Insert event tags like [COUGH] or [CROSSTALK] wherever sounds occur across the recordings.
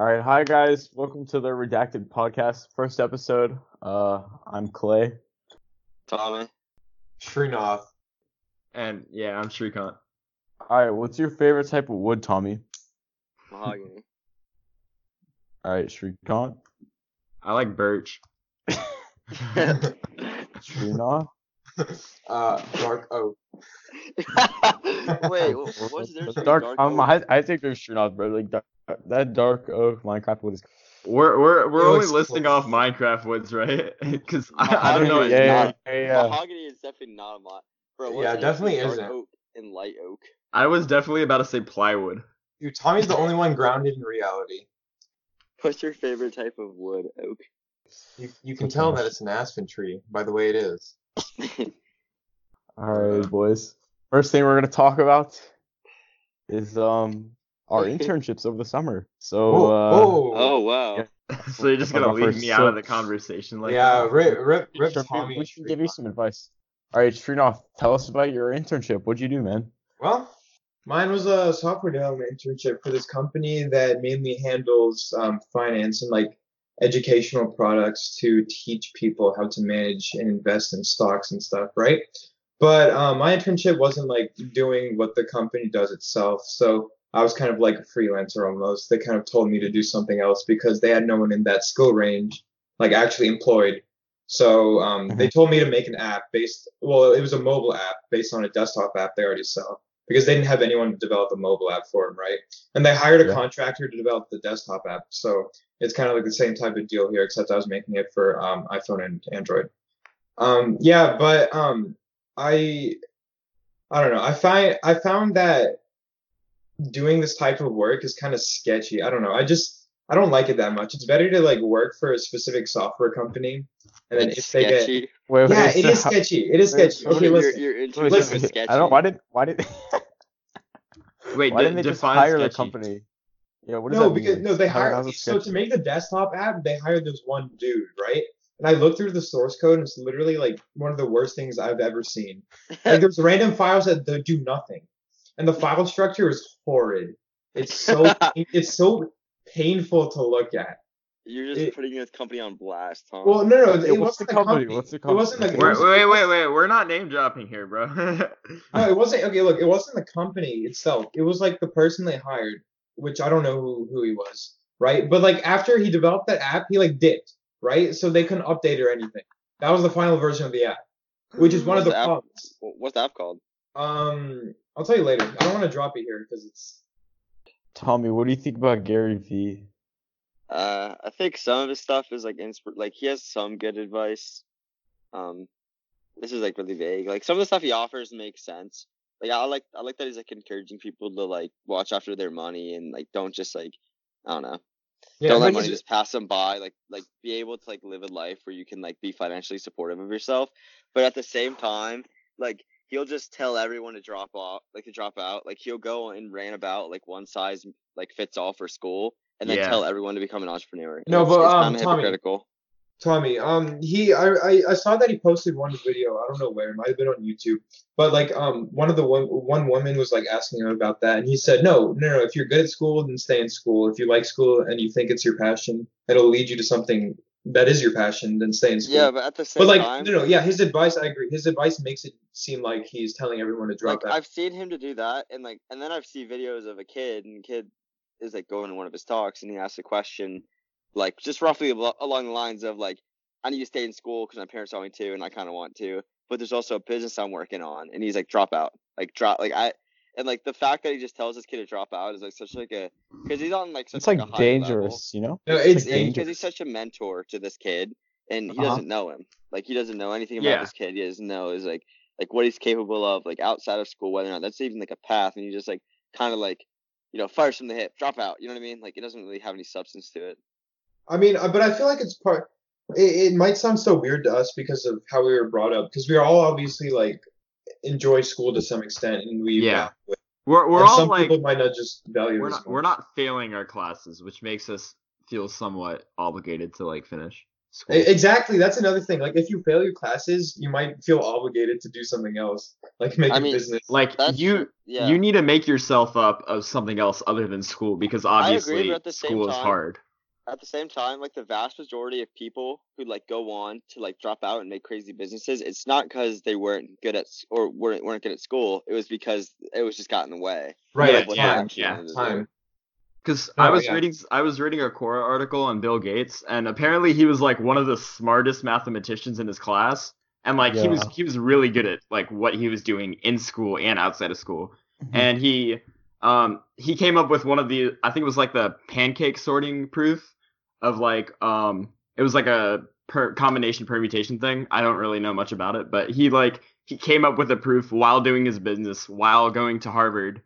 All right, hi guys. Welcome to the Redacted Podcast, first episode. Uh, I'm Clay. Tommy. Srinath. And yeah, I'm Shrikant. All right, what's your favorite type of wood, Tommy? Mahogany. [LAUGHS] All right, Shrikant. I like birch. [LAUGHS] Shrinath. [LAUGHS] uh, dark oak. [LAUGHS] Wait, [LAUGHS] what's the difference between dark? dark um, oak? I, I think there's Shrinath, bro. Like dark, that dark oak Minecraft wood is. We're we're we're It only listing cool. off Minecraft woods, right? Because I, I don't know. Yeah, is yeah, not- yeah, yeah. Mahogany is definitely not a mod. Bro, what's Yeah, the definitely between isn't. Dark oak and light oak. I was definitely about to say plywood. Dude, Tommy's the only one grounded in reality. What's your favorite type of wood? Oak. You, you can tell that it's an aspen tree by the way it is. [LAUGHS] All right, boys. First thing we're gonna talk about is um our [LAUGHS] internships over the summer. So Oh, uh, oh, oh wow. Yeah. [LAUGHS] So you're just gonna leave first. me out of the conversation, like yeah, rip, rip, rip Sure, Tommy. we and should give you some advice. All right, Srinath, tell us about your internship. What'd you do, man? Well, mine was a software development internship for this company that mainly handles um, finance and like educational products to teach people how to manage and invest in stocks and stuff, right? But um, my internship wasn't like doing what the company does itself. So I was kind of like a freelancer almost. They kind of told me to do something else because they had no one in that skill range, like actually employed. So um, they told me to make an app based, well, it was a mobile app based on a desktop app they already sell because they didn't have anyone to develop a mobile app for them, right? And they hired a Yeah. contractor to develop the desktop app. So it's kind of like the same type of deal here, except I was making it for um, iPhone and Android. Um, yeah, but um, I, I don't know. I find I found that doing this type of work is kind of sketchy. I don't know. I just I don't like it that much. It's better to like work for a specific software company, and then It's if they get sketchy. Wait, yeah, wait, it so is how- sketchy. It is wait, sketchy. Okay, your, listen. your wait, internship listen, is sketchy. I don't. Why did? Why did? [LAUGHS] Wait, why de- didn't they just define hire the sketchy. company? Yeah, what does No, that because mean? no, they hired. So to make the desktop app, they hired this one dude, right? And I looked through the source code, and it's literally like one of the worst things I've ever seen. [LAUGHS] Like there's random files that do nothing, and the file structure is horrid. It's so [LAUGHS] it's so painful to look at. You're just it- putting this company on blast, huh? Well, no, no, Yeah, it what's wasn't the the company? company. What's the It wasn't company? like Wait, wait, wait, wait. We're not name dropping here, bro. [LAUGHS] No, it wasn't. Okay, look, it wasn't the company itself. It was like the person they hired, which I don't know who, who he was, right? But like after he developed that app, he like dipped, right? So they couldn't update or anything. That was the final version of the app, which is one of the the app? problems. What's the app called? Um, I'll tell you later. I don't want to drop it here because it's. Tommy, what do you think about Gary Vee? Uh, I think some of his stuff is like inspir- like he has some good advice. Um, this is like really vague. Like some of the stuff he offers makes sense. Like I like I like that he's like encouraging people to like watch after their money and like don't just like I don't know Yeah, don't let money just pass them by. Like like be able to like live a life where you can like be financially supportive of yourself, but at the same time like he'll just tell everyone to drop off like to drop out. Like he'll go and rant about like one size like fits all for school and then Yeah. tell everyone to become an entrepreneur. No, it's, but, it's um, kinda Tommy, hypocritical. Tommy, um, he, I, I, I saw that he posted one video. I don't know where. It might have been on YouTube. But like, um, one of the one, one woman was like asking him about that, and he said, no, no, no. If you're good at school, then stay in school. If you like school and you think it's your passion, it'll lead you to something that is your passion, then stay in school. Yeah, but at the same but like, time, no, no, yeah, his advice, I agree. His advice makes it seem like he's telling everyone to drop like out. I've seen him to do that, and like, and then I've seen videos of a kid, and kid is like going to one of his talks, and he asks a question, like just roughly al- along the lines of like, I need to stay in school because my parents want me to, and I kind of want to, but there's also a business I'm working on, and he's like, drop out, like drop, like I, and like the fact that he just tells this kid to drop out is like such like a, because he's on like such It's like a high level. dangerous, you know? no, It's it's like, because he's such a mentor to this kid, and he Uh-huh. doesn't know him. Like he doesn't know anything about Yeah. this kid. He doesn't know is like like what he's capable of, like outside of school, whether or not that's even like a path. And he just like kind of like, you know, fires from the hip, drop out. You know what I mean? Like it doesn't really have any substance to it. I mean, uh, but I feel like it's part. It, it might sound so weird to us because of how we were brought up, because we are all obviously like enjoy school to some extent, and we Yeah. [LAUGHS] we're we're and all some like people might not just value we're not we're not failing our classes, which makes us feel somewhat obligated to like finish. School. Exactly. That's another thing. Like, if you fail your classes, you might feel obligated to do something else, like make I a mean, business. like That's you yeah. you need to make yourself up of something else other than school because obviously but at the same school is hard. at the same time, like the vast majority of people who like go on to like drop out and make crazy businesses, it's not because they weren't good at or weren't weren't good at school. It was because it was just got in the way. right. yeah, like, what yeah, time. Because Oh, I was yeah. reading, I was reading a Quora article on Bill Gates, and apparently he was like one of the smartest mathematicians in his class, and like he was, he was really good at like what he was doing in school and outside of school, Mhm. and he, um, he came up with one of the, I think it was like the pancake sorting proof of like, um, it was like a per- combination permutation thing. I don't really know much about it, but he like he came up with a proof while doing his business while going to Harvard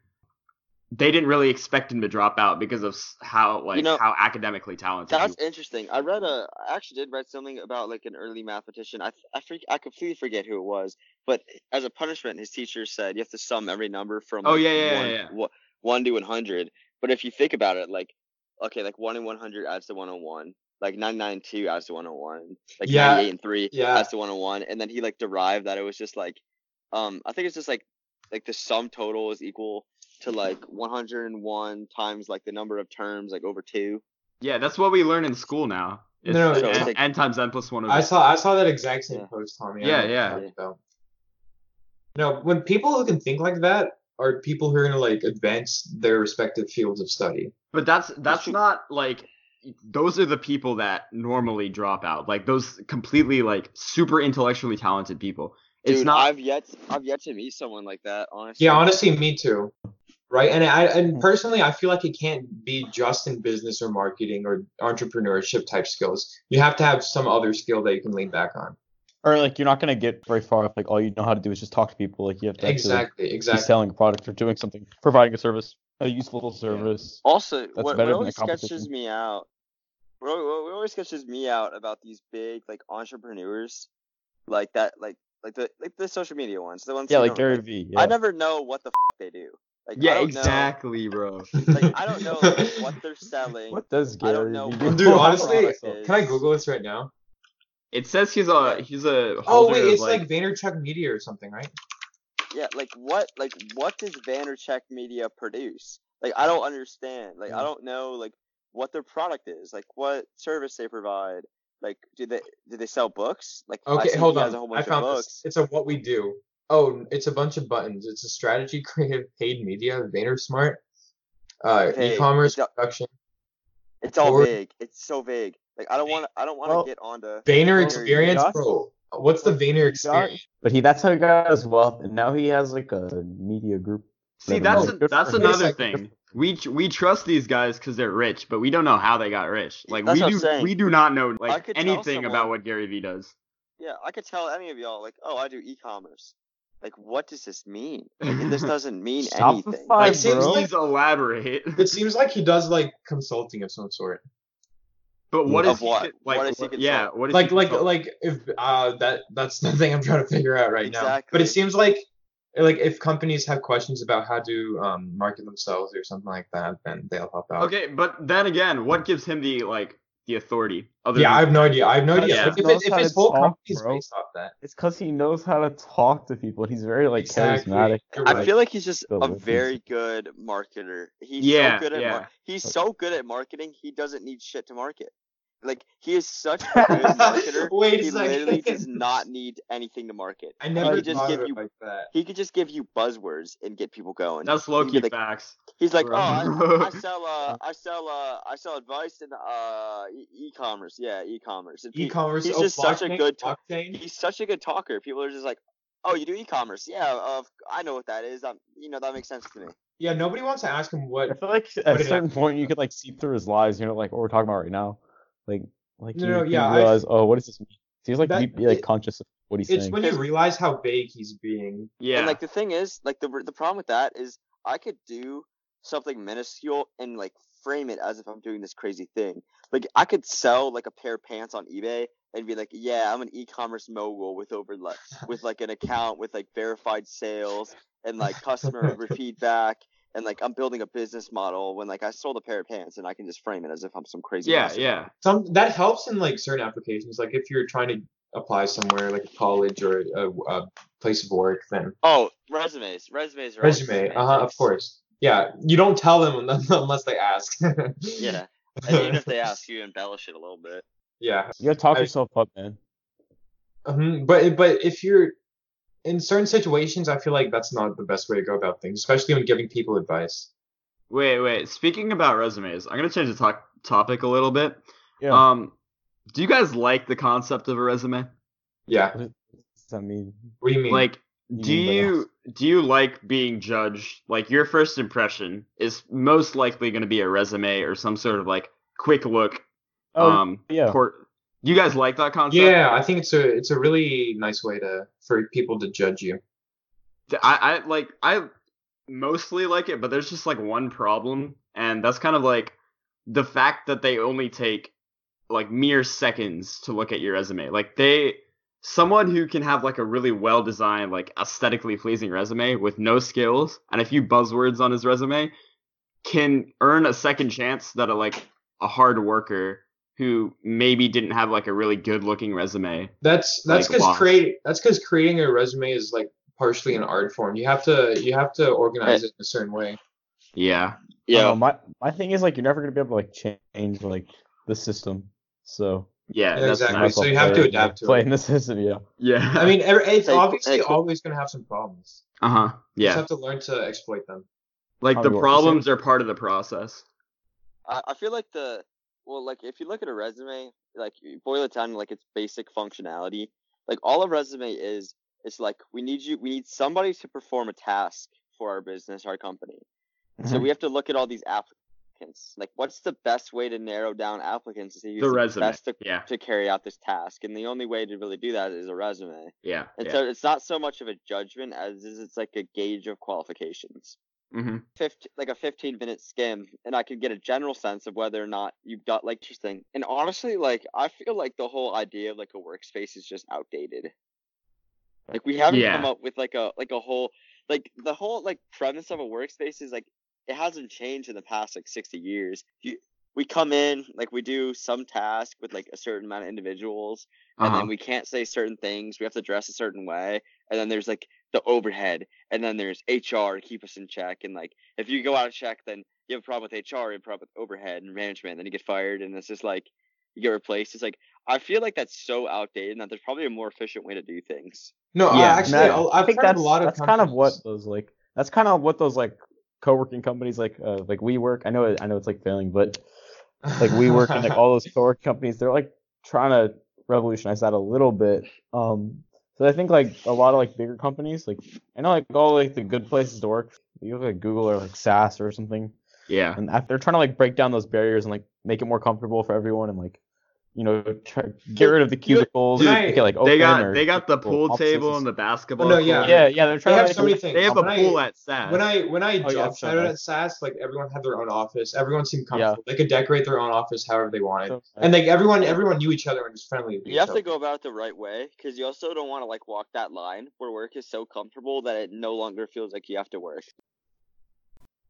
they didn't really expect him to drop out because of how like you know, how academically talented. That's he, interesting. I read a, I actually did read something about like an early mathematician. I I freak, I completely forget who it was, but as a punishment, his teacher said you have to sum every number from Oh, like, yeah, yeah, one, yeah, yeah. one to one hundred. But if you think about it, like okay, like one and one hundred adds to one hundred one. Like ninety nine and two adds to one hundred one. Like Yeah, ninety eight and three yeah. adds to one hundred one. And then he like derived that it was just like, um, I think it's just like like the sum total is equal to like 101 times like the number of terms like over two. yeah, that's what we learn in school now. It's No, no, So it's n, like- n times n plus one over. I saw I saw that exact same Yeah. post, Tommy. I Yeah, know what you're yeah. about. No, when people who can think like that are people who are gonna like advance their respective fields of study. But that's that's true. not like those are the people that normally drop out. Like those completely like super intellectually talented people. It's Dude, not I've yet I've yet to meet someone like that. Honestly. Yeah, honestly, me too. Right, and I Hmm. and personally, I feel like it can't be just in business or marketing or entrepreneurship type skills. You have to have some other skill that you can lean back on. Or like you're not gonna get very far if like all you know how to do is just talk to people. Like you have to actually like, Exactly, be exactly. selling a product or doing something, providing a service, a useful service. Also, That's what, what better than always sketches me out, what, what, what always sketches me out about these big like entrepreneurs, like that, like like the like the social media ones, the ones. Yeah, like Gary like, V. Yeah. I never know what the f- they do. Like, yeah, don't know- exactly, bro. like I don't [LAUGHS] know like, what they're selling. What does I Gary don't know do? Dude, honestly, is. Can I Google this right now? It says he's a he's a Oh wait, it's like, like Vaynerchuk Media or something, right? Yeah, like what like what does Vaynerchuk Media produce? Like I don't understand. Like I don't know like what their product is. Like what service they provide. Like do they do they sell books? Like Okay, hold on. a whole I found of this. It's a what we do. Oh, it's a bunch of buttons. It's a strategy, [LAUGHS] creative, paid media, VaynerSmart, uh, Vague. e-commerce, It's a- production, It's all Or- vague. It's so vague. Like I don't want I don't want to Well, get onto Vayner Well, experience, got- bro. What's the Vayner experience? But he that's how he got his wealth, and now he has like a media group. See, that's mind. Good that's another thing. We we trust these guys because they're rich, but we don't know how they got rich. Like That's we do, we do not know like anything someone- about what Gary Vee does. Yeah, I could tell any of y'all like, oh, I do e-commerce. Like, what does this mean? [LAUGHS] Like, this doesn't mean anything. Shopify, Like, bro. seems like- Please elaborate. [LAUGHS] It seems like he does like consulting of some sort. But what Of is what? He, like, What is he yeah, what is Like he like like if uh that that's [LAUGHS] the thing I'm trying to figure out right now. But it seems like like if companies have questions about how to um market themselves or something like that, then they'll help out. Okay, but then again, what gives him the like the authority? Other Yeah, I have no idea. I have no idea. Yeah. Like, if, it, if his whole talk, company is bro. based off that. It's because he knows how to talk to people. He's very like Exactly. charismatic. You're I right. feel like he's just Still a very good marketer. He's Yeah, so good at yeah. mar- he's so good at marketing. He doesn't need shit to market. Like he is such a [LAUGHS] good marketer. Wait he second. literally does [LAUGHS] not need anything to market. I never could just give you- like that. He could just give you buzzwords and get people going. that's He low could key like, facts. He's like, Bro. oh, I, I [LAUGHS] sell, uh, I sell, uh, I sell advice in uh, e- e-commerce. Yeah, e-commerce. And E-commerce. He's oh, just such a good. blockchain. he's such a good talker. People are just like, oh, you do e-commerce? Yeah, uh, I know what that is. That you know that makes sense to me. Yeah, nobody wants to ask him what. I feel like at a certain point you could like see through his lies. You know, like what we're talking about right now. Like, like No, you, no, you yeah, I- realize, oh, what does this mean? Seems like That- he'd be like it- conscious of what he's It's saying. when you realize how vague he's being. Yeah, And like the thing is, like the the problem with that is, I could do something minuscule and like frame it as if I'm doing this crazy thing. Like I could sell like a pair of pants on eBay and be like, yeah, I'm an e-commerce mogul with over like with like an account with like verified sales and like customer [LAUGHS] feedback and like I'm building a business model when like I sold a pair of pants and I can just frame it as if I'm some crazy. Yeah, hustler. yeah. Some that helps in like certain applications. Like if you're trying to apply somewhere, like a college or a, a place of work, then Oh, resumes, resumes. Are resume. Uh huh. Of course. Yeah. You don't tell them unless [LAUGHS] unless they ask. Yeah, [LAUGHS] and even if they ask, you embellish it a little bit. yeah. You gotta talk I- yourself up, man. Mhm, But but if you're in certain situations, I feel like that's not the best way to go about things, especially when giving people advice. Wait, wait. Speaking about resumes, I'm gonna change the talk topic a little bit. Yeah. Um, do you guys like the concept of a resume? Yeah. What does that mean? What do you mean? Like, You do mean you do you like being judged? Like, your first impression is most likely gonna be a resume or some sort of like quick look. Oh, um, yeah. Court. You guys like that concept? yeah, I think it's a it's a really nice way to for people to judge you. I, I like I mostly like it, but there's just like one problem, and that's kind of like the fact that they only take like mere seconds to look at your resume. Like they someone who can have like a really well designed, like aesthetically pleasing resume with no skills and a few buzzwords on his resume can earn a second chance that a like a hard worker who maybe didn't have like a really good looking resume. That's that's because wow. create that's because creating a resume is like partially an art form. You have to you have to organize it in a certain way. Yeah. Yeah, know, my my thing is like you're never gonna be able to like change like the system. So Yeah, Yeah, exactly. nice. So you have to play- adapt to play it. in the system. Yeah. Yeah. I mean, it's Hey, obviously hey, cool. always going to have some problems. uh huh. Yeah. You just have to learn to exploit them. Like Probably the problems are part of the process. I, I feel like the well, like if you look at a resume, like you boil it down to like its basic functionality. Like all a resume is, it's like we need you, we need somebody to perform a task for our business, our company. So Mhm. we have to look at all these applicants. Like, what's the best way to narrow down applicants to see who's The the, resume. best to, Yeah. to carry out this task? And the only way to really do that is a resume. Yeah. And yeah. so it's not so much of a judgment as is it's like a gauge of qualifications. Hmm 15, like a 15 minute skim and I could get a general sense of whether or not you've got like interesting. And honestly, like I feel like the whole idea of like a workspace is just outdated. Like we haven't come up with like a like a whole like the whole like premise of a workspace is like it hasn't changed in the past like 60 years. You, we come in like we do some task with like a certain amount of individuals and Uh-huh. then we can't say certain things. We have to dress a certain way, and then there's like the overhead, and then there's HR to keep us in check. And like if you go out of check, then you have a problem with HR, you have a problem with overhead and management, and then you get fired, and it's just like you get replaced. It's like I feel like that's so outdated, and that there's probably a more efficient way to do things. No, I Yeah, actually, And I, I'll- I I've think heard that's a lot of that's kind of what those like that's kind of what those like co-working companies like uh like WeWork. I know I know it's like failing, but like WeWork and like [LAUGHS] all those co-work companies, they're like trying to revolutionize that a little bit. Um, so I think like a lot of like bigger companies, like I know like all like the good places to work, you look like Google or like SAS or something, Yeah. and they're trying to like break down those barriers and like make it more comfortable for everyone and like you know try, get rid of the cubicles, Dude, make it like They open got or they got the pool offices table and and the basketball. no, yeah. court. Yeah, yeah, they're They trying have to so many things. They have a When I- pool at SAS. When I when I Oh, yeah, job so shadowed nice. at SAS, like everyone had their own office. Everyone seemed Yeah. comfortable. They could decorate their own office however they wanted, so- and like everyone everyone knew each other and was friendly. You each have to go about it the right way, because you also don't want to like walk that line where work is so comfortable that it no longer feels like you have to work.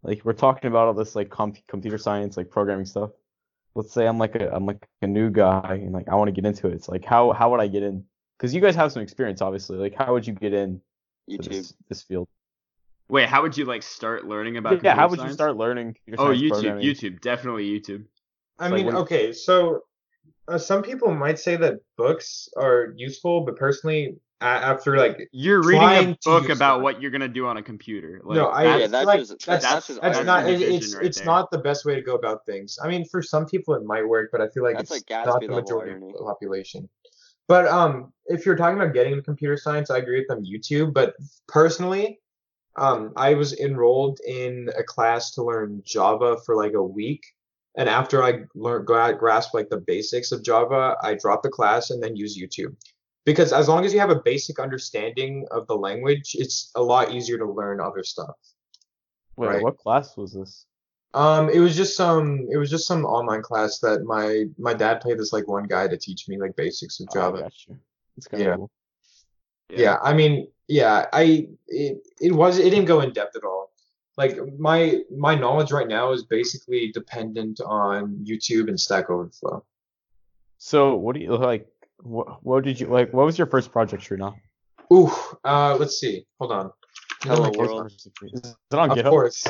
like we're talking about all this like com- computer science like programming stuff let's say i'm like a i'm like a new guy and like i want to get into it it's like how how would i get in because you guys have some experience obviously like how would you get in to YouTube. this, this field Wait, how would you like start learning about? yeah how computer would you start learning Oh, YouTube. YouTube, definitely YouTube. I So mean, when- okay, so uh, some people might say that books are useful, but personally, a- after like You're reading a book about what you're gonna do on a computer. Like, no, I Yeah, that's like just- that's that's that's, just that's art not it- it's right it's there. not the best way to go about things. I mean, for some people it might work, but I feel like That's it's like not the majority irony. of the population. But um, if you're talking about getting into computer science, I agree with them YouTube. But personally, um, I was enrolled in a class to learn Java for like a week. And after I learned gra- grasp like the basics of Java, I dropped the class and then use YouTube. Because as long as you have a basic understanding of the language, it's a lot easier to learn other stuff. wait right. what class was this Um, it was just some it was just some online class that my my dad paid this like one guy to teach me like basics of Oh, I Java. got you. it's kind of Yeah. cool yeah. I mean, yeah, I it it was it didn't go in depth at all. like my my knowledge right now is basically dependent on YouTube and Stack Overflow. So what do you like? What, what did you like? What was your first project, Shrina? Ooh, uh, let's see. Hold on. Hello World. Is it on Of GitHub? course.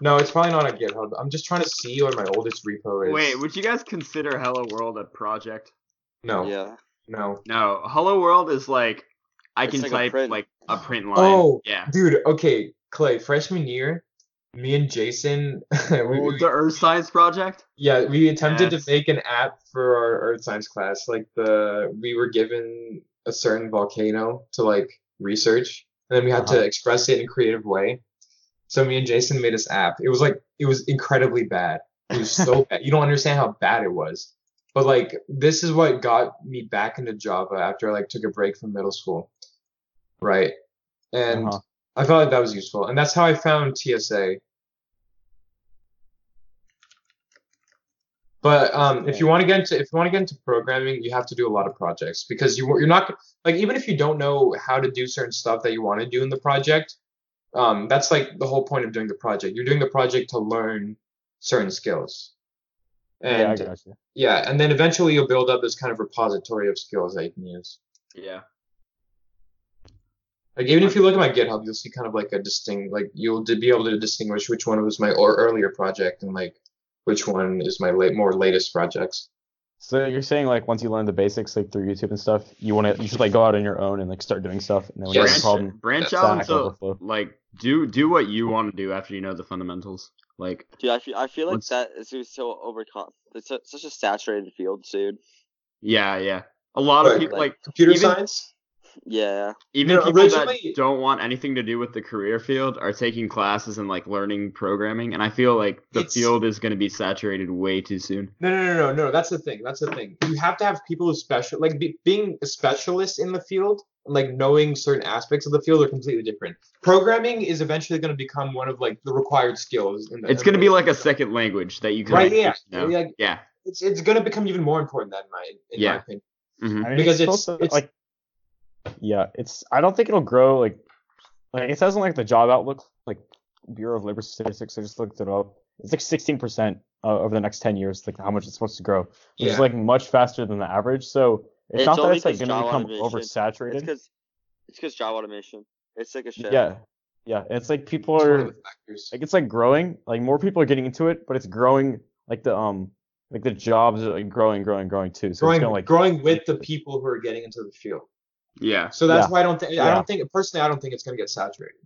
No, it's probably not on GitHub. I'm just trying to see what my oldest repo is. Wait, would you guys consider Hello World a project? no, Yeah. no. No, Hello World is like I It's can like type print. like a print line. Oh, yeah. Dude, okay, Clay, freshman year, me and Jason, [LAUGHS] we, Oh, the Earth Science Project. yeah, we attempted Yes. to make an app for our earth science class. Like the we were given a certain volcano to like research, and then we had Uh-huh. to express it in a creative way. So me and Jason made this app. It was like it was incredibly bad. It was so [LAUGHS] bad. You don't understand how bad it was. But like this is what got me back into Java after I like took a break from middle school. Right. And Uh-huh. I felt like that was useful. And that's how I found TSA. But um, if you want to get into if you want to get into programming, you have to do a lot of projects because you you're not like even if you don't know how to do certain stuff that you want to do in the project, um, that's like the whole point of doing the project. You're doing the project to learn certain skills. yeah, I And got you. yeah, and then eventually you'll build up this kind of repository of skills that you can use. Yeah. Like even if you look at my GitHub, you'll see kind of like a distinct, like you'll be able to distinguish which one was my or earlier project and like which one is my late more latest projects. So you're saying like once you learn the basics like through YouTube and stuff, you want to you should like go out on your own and like start doing stuff, and then when you have a problem, branch That's out Stack into Overflow. like do do what you want to do after you know the fundamentals. Like Dude, I feel I feel like that is so overcon. It's su- such a saturated field, dude. yeah, yeah. A lot of people like- like Computer Even- science? Yeah. even No, people originally- that don't want anything to do with the career field are taking classes and like learning programming and I feel like the It's- field is going to be saturated way too soon. No, no, no, no, no. That's the thing. That's the thing. You have to have people who special, like be, being a specialist in the field, like knowing certain aspects of the field are completely different. Programming is eventually going to become one of like the required skills. In the, It's going to be like a second language that you can Right, like, yeah. know. Like, yeah. it's it's going to become even more important than my in Yeah. my opinion. Mhm. I mean, Because it's- supposed to, it's- like, yeah, it's. I don't think it'll grow like, like it says in like the job outlook, like Bureau of Labor Statistics. I just looked it up. It's like 16 percent uh, over the next 10 years, like how much it's supposed to grow, which Yeah. is like much faster than the average. So it's, It's not that it's like going to become automation- It's oversaturated. because it's because job automation. It's like a shit. Yeah, yeah. It's like people It's are of like it's like growing. Like more people are getting into it, but it's growing. Like the um, like the jobs are like growing, growing, growing too. So growing it's gonna like growing with the people who are getting into the field. Yeah. So that's Yeah. why I don't think I don't think personally I don't think it's going to get saturated.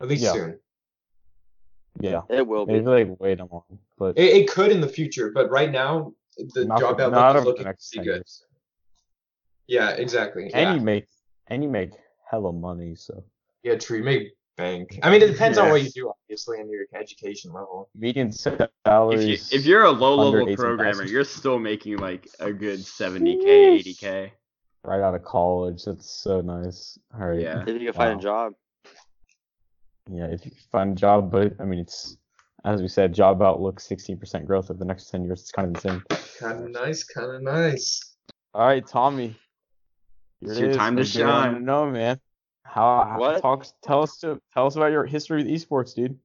At least Yeah. soon. yeah. It will be. Maybe like wait a moment, but It, it could in the future, but right now the Not job for- outlook is looking next pretty good. years. Yeah, exactly. and yeah. you make and you make hella money. So Yeah, true. You make bank. I mean, it depends on what you do, obviously, and your education level. median If, you, salaries. if you're a low level 18,000. programmer, you're still making like a good 70k, 80k. Right out of college, that's so nice. All right. Yeah. If you can find Wow. a job. Yeah, if you can find a job, but I mean, it's as we said, job outlook 16% growth over the next 10 years. It's kind of insane. Kind of nice, kind of nice. All right, Tommy. It's it your is. time to What do you wanna shine. know, man. How, how What? talk tell us to tell us about your history with esports, dude.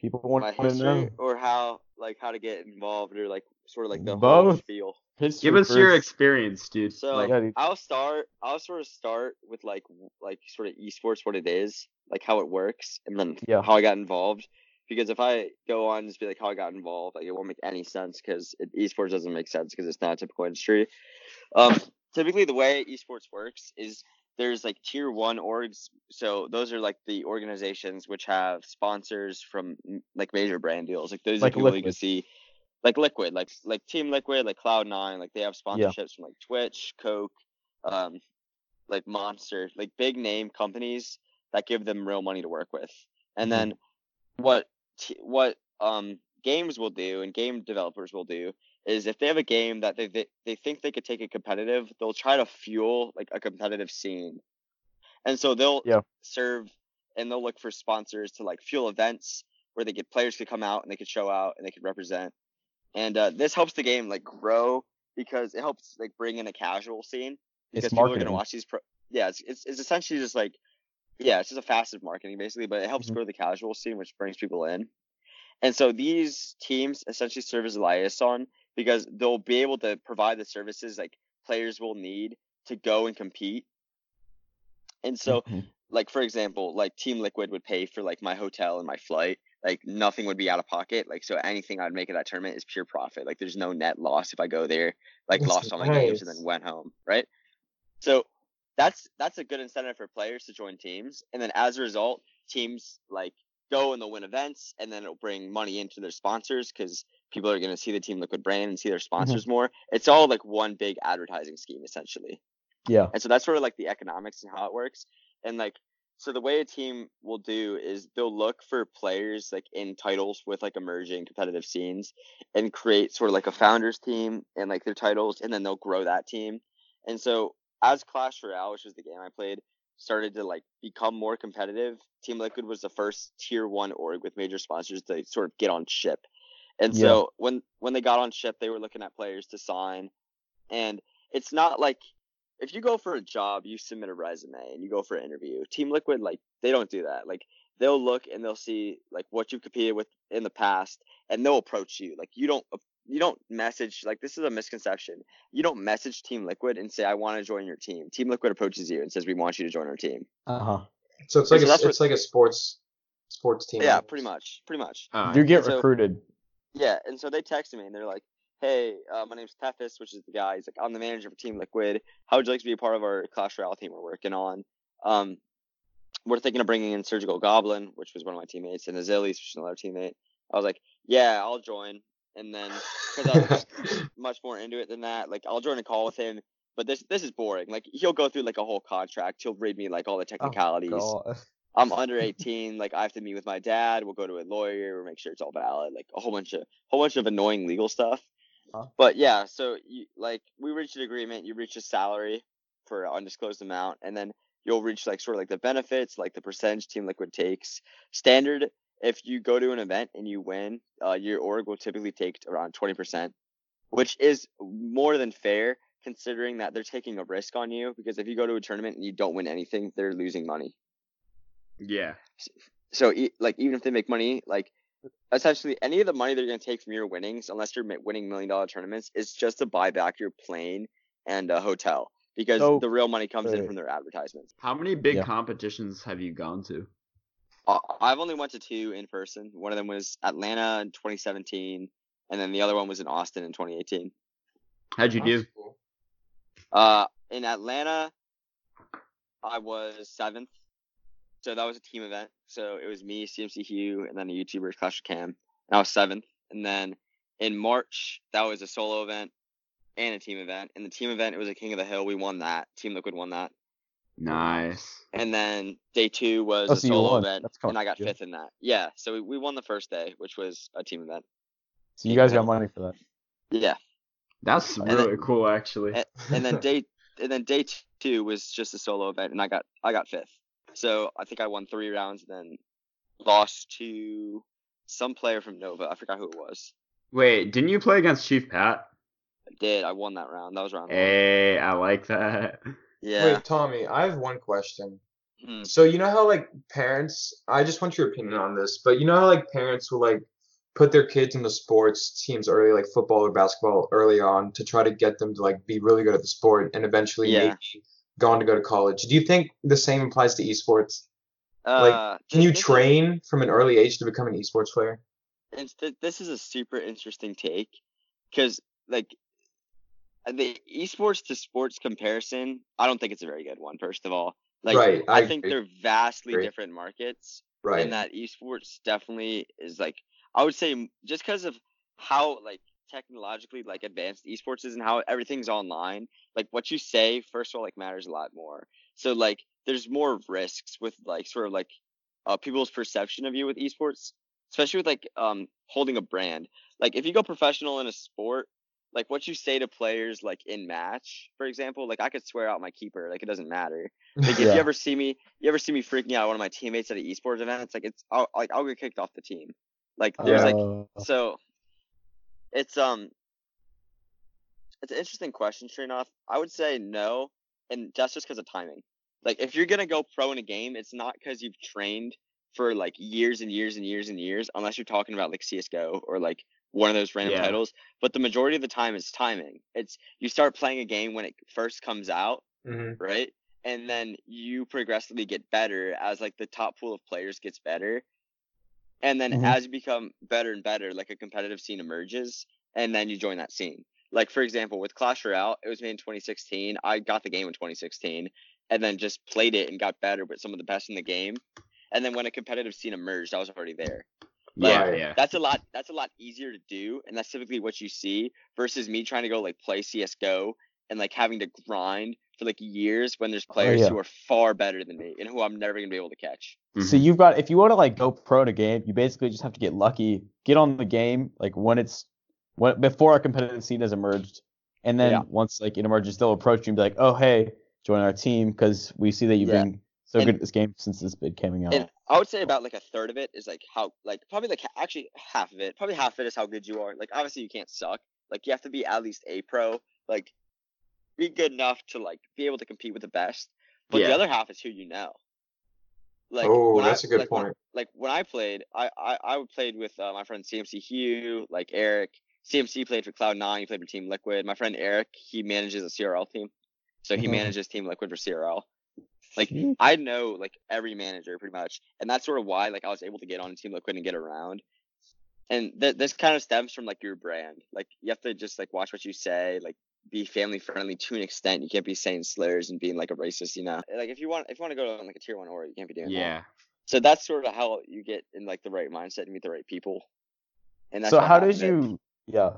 People want My to know. or how like how to get involved or like sort of like the whole Both. feel. History Give us your experience, dude. So like, Yeah, dude. I'll start. I'll sort of start with like like sort of esports, what it is, like how it works, and then Yeah. how I got involved. Because if I go on and just be like how I got involved, like it won't make any sense because esports doesn't make sense because it's not a typical industry. Um, typically the way esports works is there's like tier one orgs. So those are like the organizations which have sponsors from like major brand deals. Like those Like are people you Liquid. can see, like Liquid, like like Team Liquid, like Cloud Nine. Like they have sponsorships from like Twitch, Coke, um, like Monster, like big name companies that give them real money to work with. And Mhm. then what t- what um games will do and game developers will do is if they have a game that they, they they think they could take it competitive, they'll try to fuel like a competitive scene. And so they'll Yeah. serve and they'll look for sponsors to like fuel events where they get players could come out and they could show out and they could represent. And uh, this helps the game like grow because it helps like bring in a casual scene because It's people are gonna watch these pro. Yeah, it's, it's it's essentially just like yeah, it's just a facet of marketing basically, but it helps Mhm. grow the casual scene, which brings people in. And so these teams essentially serve as a liaison because they'll be able to provide the services like players will need to go and compete. And so, Mhm. like for example, like Team Liquid would pay for like my hotel and my flight. Like nothing would be out of pocket. Like so, anything I'd make at that tournament is pure profit. Like there's no net loss if I go there. Like That's lost all my games and then went home. Right. So that's that's a good incentive for players to join teams, and then as a result, teams like go and they'll win events, and then it'll bring money into their sponsors because people are going to see the Team Liquid brand and see their mm-hmm. sponsors more. It's all like one big advertising scheme essentially, Yeah. and so that's sort of like the economics and how it works. And like so, the way a team will do is they'll look for players like in titles with like emerging competitive scenes, and create sort of like a founders team and like their titles, and then they'll grow that team. And so as Clash Royale, which was the game I played, started to like become more competitive, Team Liquid was the first tier one org with major sponsors to sort of get on ship. And Yeah. so when when they got on ship, they were looking at players to sign. And it's not like if you go for a job, you submit a resume and you go for an interview. Team Liquid, like they don't do that. Like they'll look and they'll see like what you've competed with in the past, and they'll approach you. Like you don't you don't message like this is a misconception. You don't message Team Liquid and say I want to join your team. Team Liquid approaches you and says we want you to join our team. Uh huh. So it's like So a, that's what- it's like a sports sports team. Yeah, pretty much, pretty much. Uh, You get so- recruited. Yeah, and so they texted me and they're like, "Hey, uh, my name's Tethys, which is the guy. He's like, I'm the manager for Team Liquid. How would you like to be a part of our Clash Royale team we're working on? Um, we're thinking of bringing in Surgical Goblin, which was one of my teammates, and Azilis, which is another teammate. I was like, yeah, I'll join. And then [LAUGHS] because I was much more into it than that, like I'll join a call with him. But this this is boring. Like he'll go through like a whole contract. He'll read me like all the oh, technicalities. God. I'm [LAUGHS] under 18. Like I have to meet with my dad. We'll go to a lawyer. We'll make sure it's all valid. Like a whole bunch of whole bunch of annoying legal stuff. Huh. But yeah, so you like we reached an agreement. You reach a salary for an undisclosed amount, and then you'll reach like sort of like the benefits, like the percentage Team Liquid takes. Standard, if you go to an event and you win, uh, your org will typically take around 20%, which is more than fair considering that they're taking a risk on you. Because if you go to a tournament and you don't win anything, they're losing money yeah. so e- like even if they make money like essentially any of the money they're going to take from your winnings unless you're winning million dollar tournaments is just to buy back your plane and a hotel because So- the real money comes in from their advertisements How many big Yeah. competitions have you gone to? Uh, i've only went to two in person. One of them was atlanta in 2017 and then the other one was in austin in 2018 How'd you do? Uh in atlanta i was seventh. So that was a team event. So it was me cmc hugh and then a youtuber clash of cam and i was seventh. And then in march that was a solo event and a team event. And the team event it was a king of the hill. We won that. Team liquid won that Nice. and then day two was Oh, a so solo won. event and i got good. fifth in that yeah so we, we won the first day which was a team event So you guys got money for that. yeah That's then- really cool, actually. and, and then [LAUGHS] day and then day two was just a solo event and i got i got fifth so i think i won three rounds and then lost to some player from nova i forgot who it was Wait, didn't you play against Chief Pat? I did i won that round that was round one Hey, I like that. [LAUGHS] yeah Wait, Tommy, I have one question. Hmm. So you know how like parents, I just want your opinion on this, but you know how like parents will like put their kids in the sports teams early, like football or basketball early on to try to get them to like be really good at the sport and eventually Yeah. maybe go on to go to college. Do you think the same applies to esports? uh, Can you this is- train from an early age to become an esports player? it's, th- this is a super interesting take because like the esports to sports comparison i don't think it's a very good one first of all like Right, i, I think agree. they're vastly Agree. different markets Right. and that esports definitely is like I would say just because of how like technologically like advanced esports is and how everything's online, like what you say first of all like matters a lot more. So like there's more risks with like sort of like uh, people's perception of you with esports, especially with like um holding a brand. Like if you go professional in a sport, like what you say to players like in match, for example, like I could swear out my keeper, like it doesn't matter. [LAUGHS] Like if Yeah. you ever see me, you ever see me freaking out one of my teammates at an esports event, it's like it's I'll, like I'll get kicked off the team. Like there's like Uh, so it's um it's an interesting question, Srinath. I would say no, and that's just because of timing. Like if you're gonna go pro in a game, it's not because you've trained for like years and years and years and years, unless you're talking about like CS:GO or like one of those random Yeah. titles. But the majority of the time is timing. It's you start playing a game when it first comes out, hmm right? And then you progressively get better as like the top pool of players gets better. And then Mhm. as you become better and better, like a competitive scene emerges, and then you join that scene. Like for example, with Clash Royale, it was made in 2016. I got the game in 2016, and then just played it and got better with some of the best in the game. And then when a competitive scene emerged, I was already there. Yeah, yeah. That's a lot. That's a lot easier to do, and that's typically what you see versus me trying to go like play CS:GO and like having to grind for like years when there's players Oh, yeah. who are far better than me and who I'm never gonna be able to catch. So Mhm. you've got if you want to like go pro in a game, you basically just have to get lucky, get on the game like when it's when before our competitive scene has emerged, and then Yeah. once like it emerges, they'll approach you and be like, "Oh hey, join our team because we see that you've Yeah. been so And- good at this game since this bid coming out." And I would say about like a third of it is like how like probably like actually half of it, probably half of it is how good you are. Like obviously you can't suck. Like you have to be at least a pro. Like be good enough to like be able to compete with the best. But the other half is who you know. Like oh, that's a good like, when- point. like when I played, I I, I played with uh, my friend CMC Hugh, like Eric. CMC played for Cloud Nine. He played for Team Liquid. My friend Eric, he manages a CRL team, so he Mhm. manages Team Liquid for CRL. Like I know like every manager pretty much, and that's sort of why like I was able to get on a Team Liquid and get around. And th- this kind of stems from like your brand. Like you have to just like watch what you say, like be family friendly to an extent. You can't be saying slurs and being like a racist, you know. Like if you want if you want to go to like a tier one aura, you can't be doing that. yeah. So that's sort of how you get in like the right mindset and meet the right people. And that's so how did of it. you? Yeah.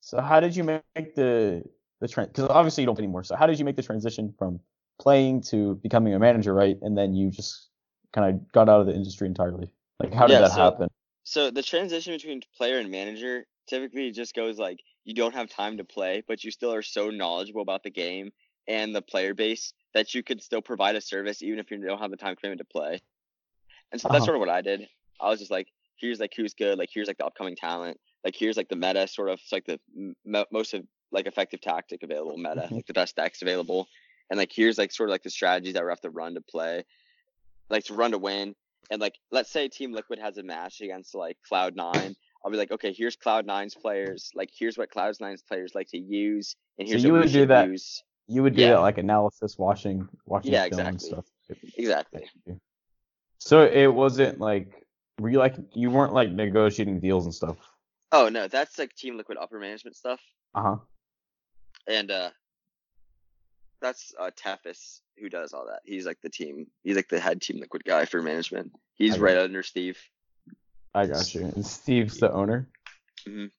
So how did you make the the trend? Because obviously you don't anymore. So how did you make the transition from playing to becoming a manager, right? And then you just kind of got out of the industry entirely. Like how did Yeah, that so- happen? So the transition between player and manager typically just goes like you don't have time to play, but you still are so knowledgeable about the game and the player base that you could still provide a service even if you don't have the time commitment to play. And so that's Uh-huh. sort of what I did. I was just like, here's like who's good, like here's like the upcoming talent, like here's like the meta sort of like the m- most of like effective tactic available meta, Mhm. like the best decks available, and like here's like sort of like the strategies that we have to run to play, like to run to win. And like let's say Team Liquid has a match against like Cloud Nine. I'll be like, okay, here's Cloud Nine's players. Like here's what Cloud Nine's players like to use, and So here's you what we would do that- use. You would do Yeah. that like analysis, watching, watching Yeah, film and exactly. stuff. Exactly. So it wasn't like were you like you weren't like negotiating deals and stuff. Oh no, that's like Team Liquid upper management stuff. Uh huh. and uh that's uh Tefis who does all that. He's like the team. He's like the head team liquid guy for management. He's right under Steve. I got you. And Steve's the owner. Mhm.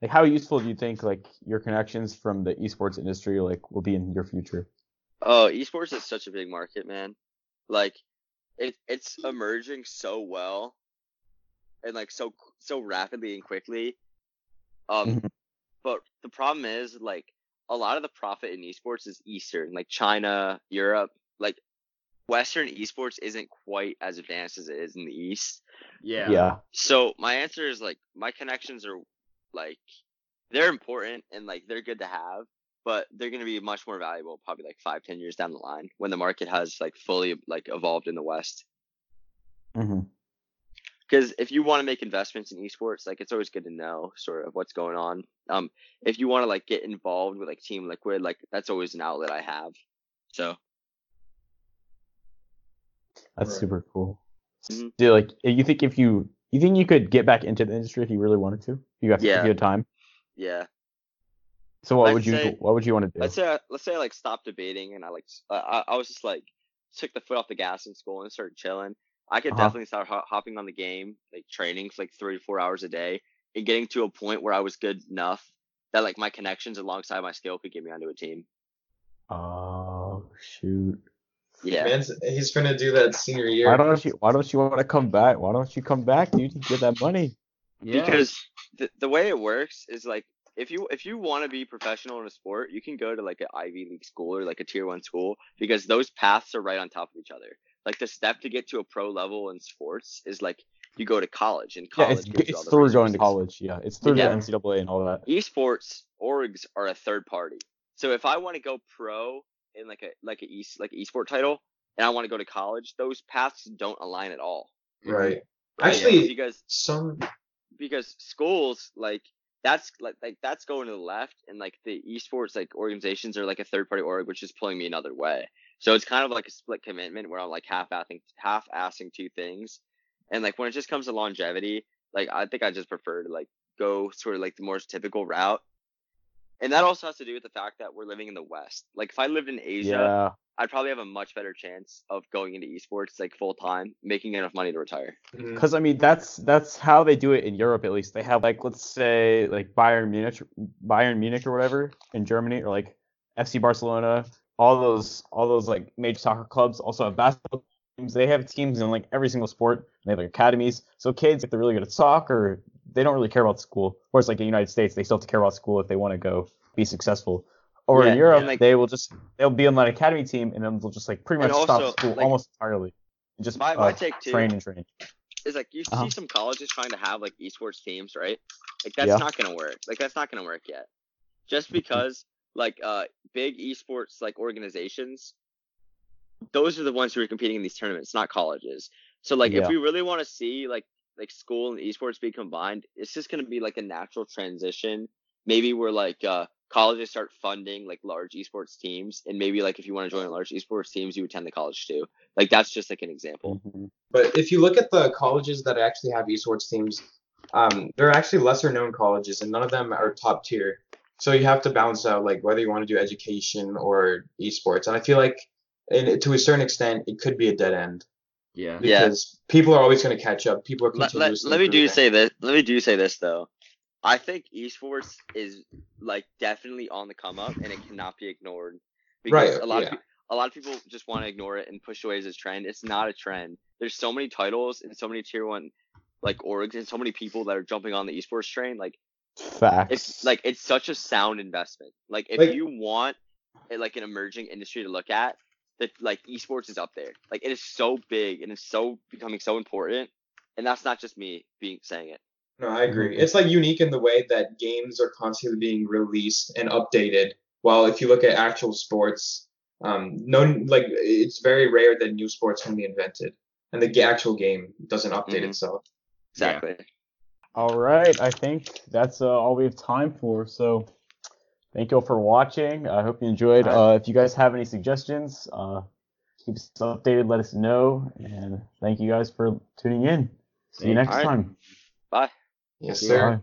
Like, how useful do you think like your connections from the esports industry like will be in your future? Oh, esports is such a big market, man. Like it it's emerging so well and like so so rapidly and quickly. Um Mhm. but the problem is like a lot of the profit in esports is eastern, like China, Europe, like Western esports isn't quite as advanced as it is in the East. Yeah. Yeah. So my answer is like my connections are like they're important and like they're good to have, but they're gonna be much more valuable probably like five, ten years down the line when the market has like fully like evolved in the West. hmm Because if you want to make investments in esports, like it's always good to know sort of what's going on. Um, if you want to like get involved with like Team Liquid, like that's always an outlet I have. So That's Right. super cool. Mhm. Do like you think if you you think you could get back into the industry if you really wanted to? If you got if Yeah. you had time. yeah, So what I'd you say- what would you want to do? let's say I, let's say I like stopped debating and I like I, I was just like took the foot off the gas in school and started chilling. I could Uh-huh. definitely start ho- hopping on the game, like training for like three to four hours a day, and getting to a point where I was good enough that like my connections alongside my skill could get me onto a team. Oh shoot. Yeah, Man's, he's gonna do that senior year. Why don't you why don't you want to come back? Why don't you come back, dude? You get that money. Yeah. because the the way it works is like if you if you want to be professional in a sport, you can go to like an Ivy League school or like a tier one school because those paths are right on top of each other. Like the step to get to a pro level in sports is like you go to college and Yeah, college it's, gives you all it's the through going to college. Yeah, it's through Yeah. the NCAA and all that. Esports orgs are a third party. So if I want to go pro in like a like a east like esport title, and I want to go to college, those paths don't align at all. Right. Oh, right? Actually- because Some because schools like that's like like that's going to the left and like the esports like organizations are like a third party org which is pulling me another way so it's kind of like a split commitment where i'm like half assing half assing two things and like when it just comes to longevity like i think i just prefer to like go sort of like the more typical route and that also has to do with the fact that we're living in the west like if i lived in asia Yeah. i'd probably have a much better chance of going into esports like full time making enough money to retire. Mm-hmm. Because I mean, that's that's how they do it in Europe at least. They have like let's say like Bayern Munich, Bayern Munich or whatever in Germany, or like FC Barcelona. All those all those like major soccer clubs also have basketball teams. They have teams in like every single sport. They have like academies. So kids, if they're really good at soccer, they don't really care about school. Whereas like in the United States, they still have to care about school if they want to go be successful. Or Yeah, in Europe, like- they will just they'll be on that academy team and then they'll just like pretty And much also, stop school like, almost entirely. And just my- my uh, take, too, train and train. is like you Uh-huh. see some colleges trying to have like esports teams, right? Like that's Yeah. not gonna work. Like that's not gonna work yet. Just because like uh big esports like organizations, those are the ones who are competing in these tournaments, not colleges. So like Yeah. if we really want to see like like school and esports be combined, it's just gonna be like a natural transition. Maybe we're like uh colleges start funding like large esports teams, and maybe like if you want to join large esports teams, you attend the college too. Like that's just like an example. Mhm. But if you look at the colleges that actually have esports teams, um, they're actually lesser known colleges, and none of them are top tier. So you have to balance out like whether you want to do education or esports. And I feel like, in, to a certain extent, it could be a dead end Yeah. Yeah. because people are always going to catch up. People are let, let, continuously. let me do improving. say this. Let me do say this though. I think esports is like definitely on the come up, and it cannot be ignored. Because Right, a lot yeah. of pe- a lot of people just want to ignore it and push away as a trend. It's not a trend. There's so many titles and so many tier one like orgs and so many people that are jumping on the esports train. Like Facts. it's like it's such a sound investment. Like if Like- you want like an emerging industry to look at, that like esports is up there. Like it is so big and it's so becoming so important. And that's not just me being saying it. No, I agree. It's like unique in the way that games are constantly being released and updated. While if you look at actual sports, um, no, like it's very rare that new sports can be invented, and the actual game doesn't update Mhm. itself. Yeah. Exactly. All right, I think that's uh, all we have time for. So, thank you all for watching. I hope you enjoyed. Uh, if you guys have any suggestions, uh, keep us updated. Let us know. And thank you guys for tuning in. See you next you. time. Bye. Yes, Bye. sir.